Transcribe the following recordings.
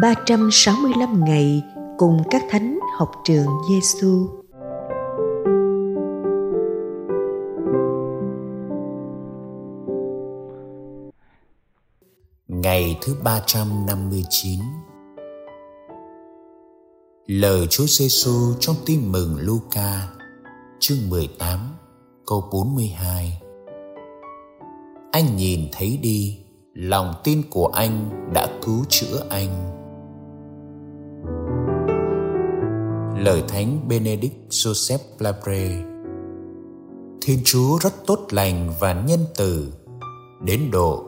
365 ngày cùng các thánh học trường Giêsu. Ngày thứ 359 Lời Chúa Giêsu trong tin mừng Luca chương 18 câu 42 Anh nhìn thấy đi, lòng tin của anh đã cứu chữa anh. Lời Thánh Benedict Joseph Labre Thiên Chúa rất tốt lành và nhân từ, đến độ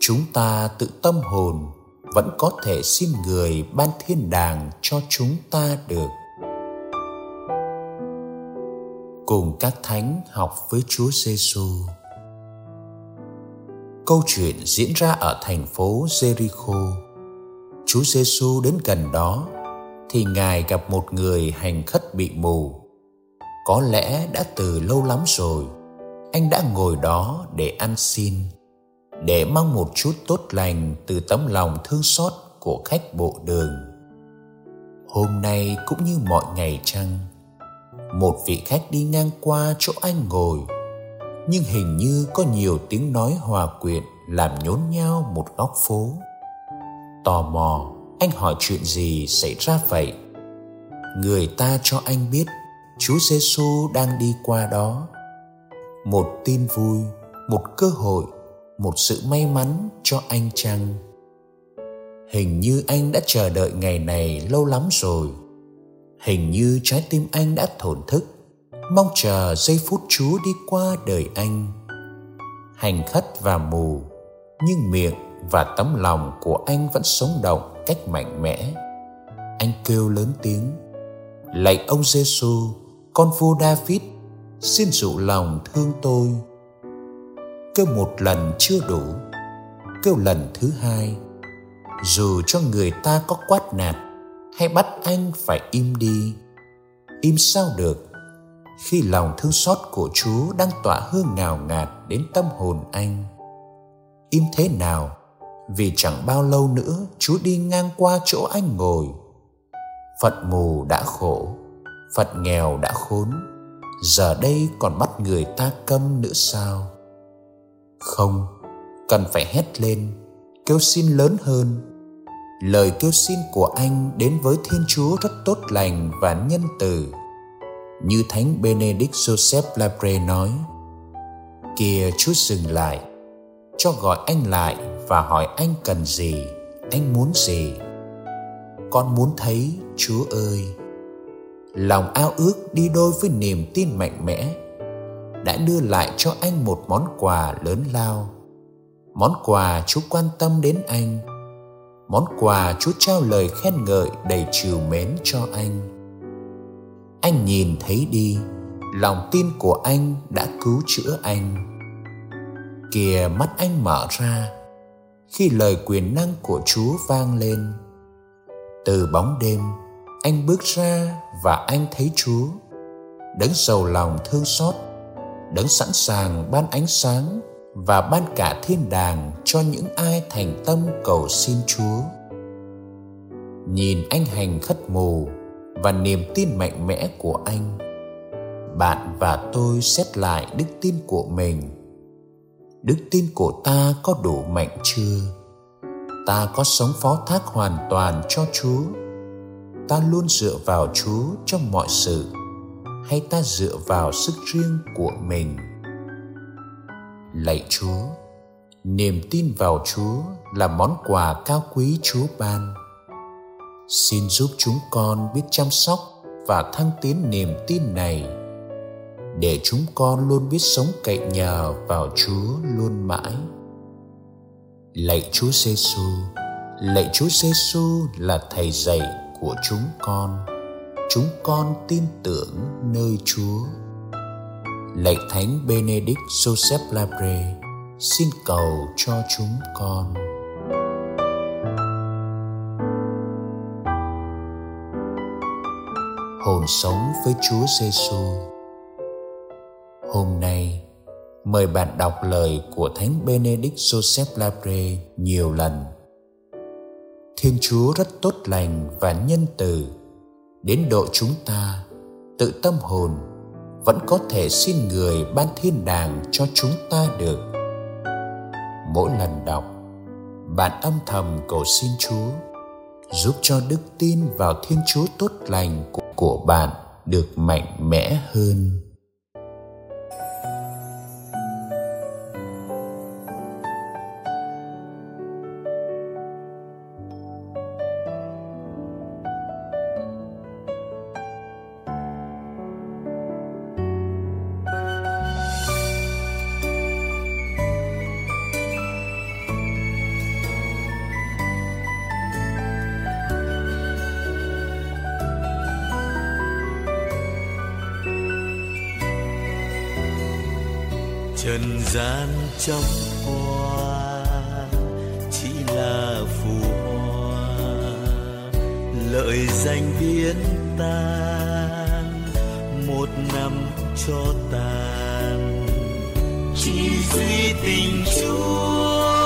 chúng ta tự tâm hồn vẫn có thể xin người ban thiên đàng cho chúng ta được cùng các thánh học với Chúa Giêsu. Câu chuyện diễn ra ở thành phố Jericho. Chúa Giêsu đến gần đó thì Ngài gặp một người hành khất bị mù. Có lẽ đã từ lâu lắm rồi, anh đã ngồi đó để ăn xin, để mong một chút tốt lành từ tấm lòng thương xót của khách bộ đường. Hôm nay cũng như mọi ngày chăng, một vị khách đi ngang qua chỗ anh ngồi nhưng hình như có nhiều tiếng nói hòa quyện làm nhốn nhao một góc phố tò mò anh hỏi chuyện gì xảy ra vậy? Người ta cho anh biết chúa giêsu đang đi qua đó. Một tin vui, một cơ hội, một sự may mắn cho anh chăng? Hình như anh đã chờ đợi ngày này lâu lắm rồi. Hình như trái tim anh đã thổn thức. Mong chờ giây phút chúa đi qua đời anh. Hành khất và mù, nhưng miệng và tấm lòng của anh vẫn sống động cách mạnh mẽ. Anh kêu lớn tiếng, lạy ông giêsu con vua david xin dụ lòng thương tôi. Kêu một lần chưa đủ, kêu lần thứ hai. Dù cho người ta có quát nạt hay bắt anh phải im đi, im sao được khi lòng thương xót của chúa đang tỏa hương ngào ngạt đến tâm hồn anh? Im thế nào vì chẳng bao lâu nữa, chúa đi ngang qua chỗ anh ngồi. Phật mù đã khổ, phật nghèo đã khốn. Giờ đây còn bắt người ta câm nữa sao? Không, cần phải hét lên, kêu xin lớn hơn. Lời kêu xin của anh đến với thiên chúa rất tốt lành và nhân từ. Như thánh benedict joseph labre nói, kìa chúa dừng lại, cho gọi anh lại và hỏi anh cần gì anh muốn gì con muốn thấy chúa ơi lòng ao ước đi đôi với niềm tin mạnh mẽ đã đưa lại cho anh một món quà lớn lao món quà chúa quan tâm đến anh món quà Chúa trao lời khen ngợi đầy trìu mến cho anh. Anh nhìn thấy đi, lòng tin của anh đã cứu chữa anh. Kìa mắt anh mở ra, khi lời quyền năng của Chúa vang lên. Từ bóng đêm, anh bước ra và anh thấy Chúa, đấng giàu lòng thương xót, đấng sẵn sàng ban ánh sáng và ban cả thiên đàng cho những ai thành tâm cầu xin Chúa. Nhìn anh hành khất mù và niềm tin mạnh mẽ của anh, bạn và tôi xét lại đức tin của mình. Đức tin của ta có đủ mạnh chưa? Ta có sống phó thác hoàn toàn cho Chúa? Ta luôn dựa vào Chúa trong mọi sự, hay ta dựa vào sức riêng của mình? lạy chúa, niềm tin vào chúa là món quà cao quý chúa ban xin giúp chúng con biết chăm sóc và thăng tiến niềm tin này để chúng con luôn biết sống cậy nhờ vào chúa luôn mãi lạy chúa giêsu lạy chúa giêsu là thầy dạy của chúng con chúng con tin tưởng nơi chúa lạy thánh Benedict Joseph Labre, xin cầu cho chúng con. Hồn sống với Chúa Giêsu. Hôm nay, mời bạn đọc lời của Thánh Benedict Joseph Labre nhiều lần. thiên chúa rất tốt lành và nhân từ. Đến độ chúng ta tự tâm hồn vẫn có thể xin người ban thiên đàng cho chúng ta được. Mỗi lần đọc bạn âm thầm cầu xin chúa giúp cho đức tin vào thiên chúa tốt lành của, của bạn được mạnh mẽ hơn. Trần gian trong hoa chỉ là phù hoa. Lợi danh biến tan, một năm cho tàn chỉ duy tình chúa.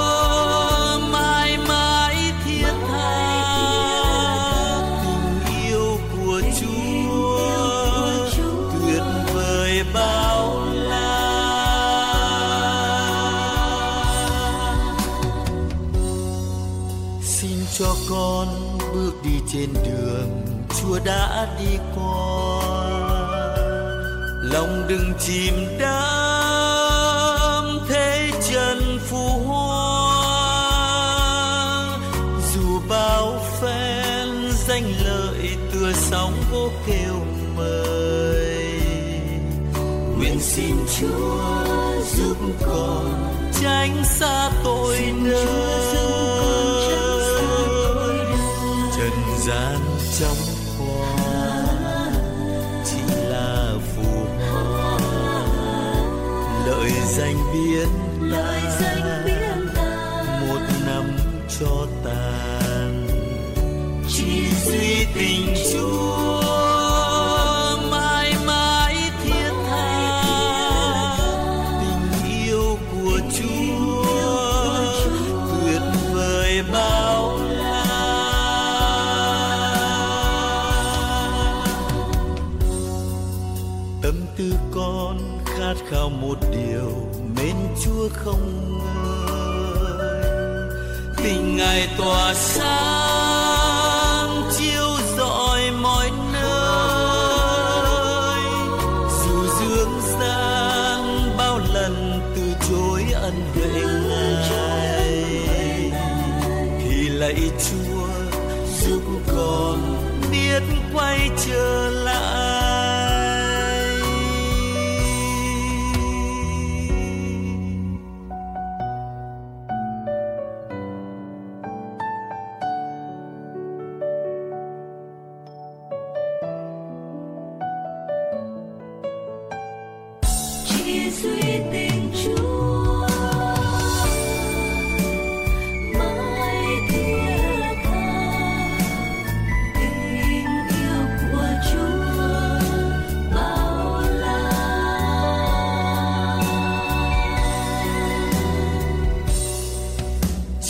Con bước đi trên đường chúa đã đi qua. Lòng đừng chìm đắm thế trần phù hoa. Dù bao phen danh lợi tựa sóng vô kêu mời nguyện xin chúa giúp con tránh xa tội nơi gian trong hoa chỉ là phù hoa. Lợi danh biến lời danh biến một năm cho tàn. Chỉ duy tình chúa chúa tình ngài tỏa sáng chiếu rọi mọi nơi. Dù dương gian bao lần từ chối ân huệ ngài, thì lạy chúa giúp con biết quay trở lại.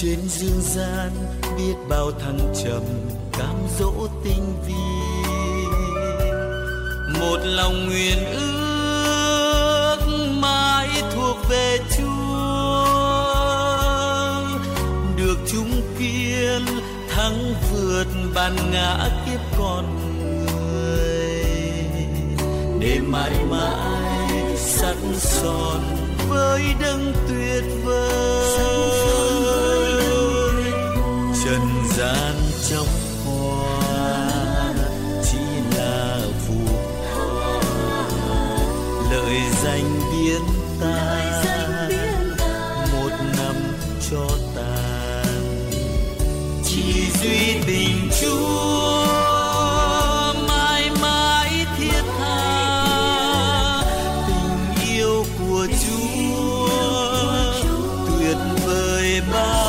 Trên dương gian biết bao thăng trầm cám dỗ tinh vi. Một lòng nguyện ước thuộc về chúa. Được chúng kiên thắng vượt bàn ngã kiếp con người. Để mãi mãi sẵn son với đấng tuyệt vời. Trần gian trong của chúa tuyệt vời bao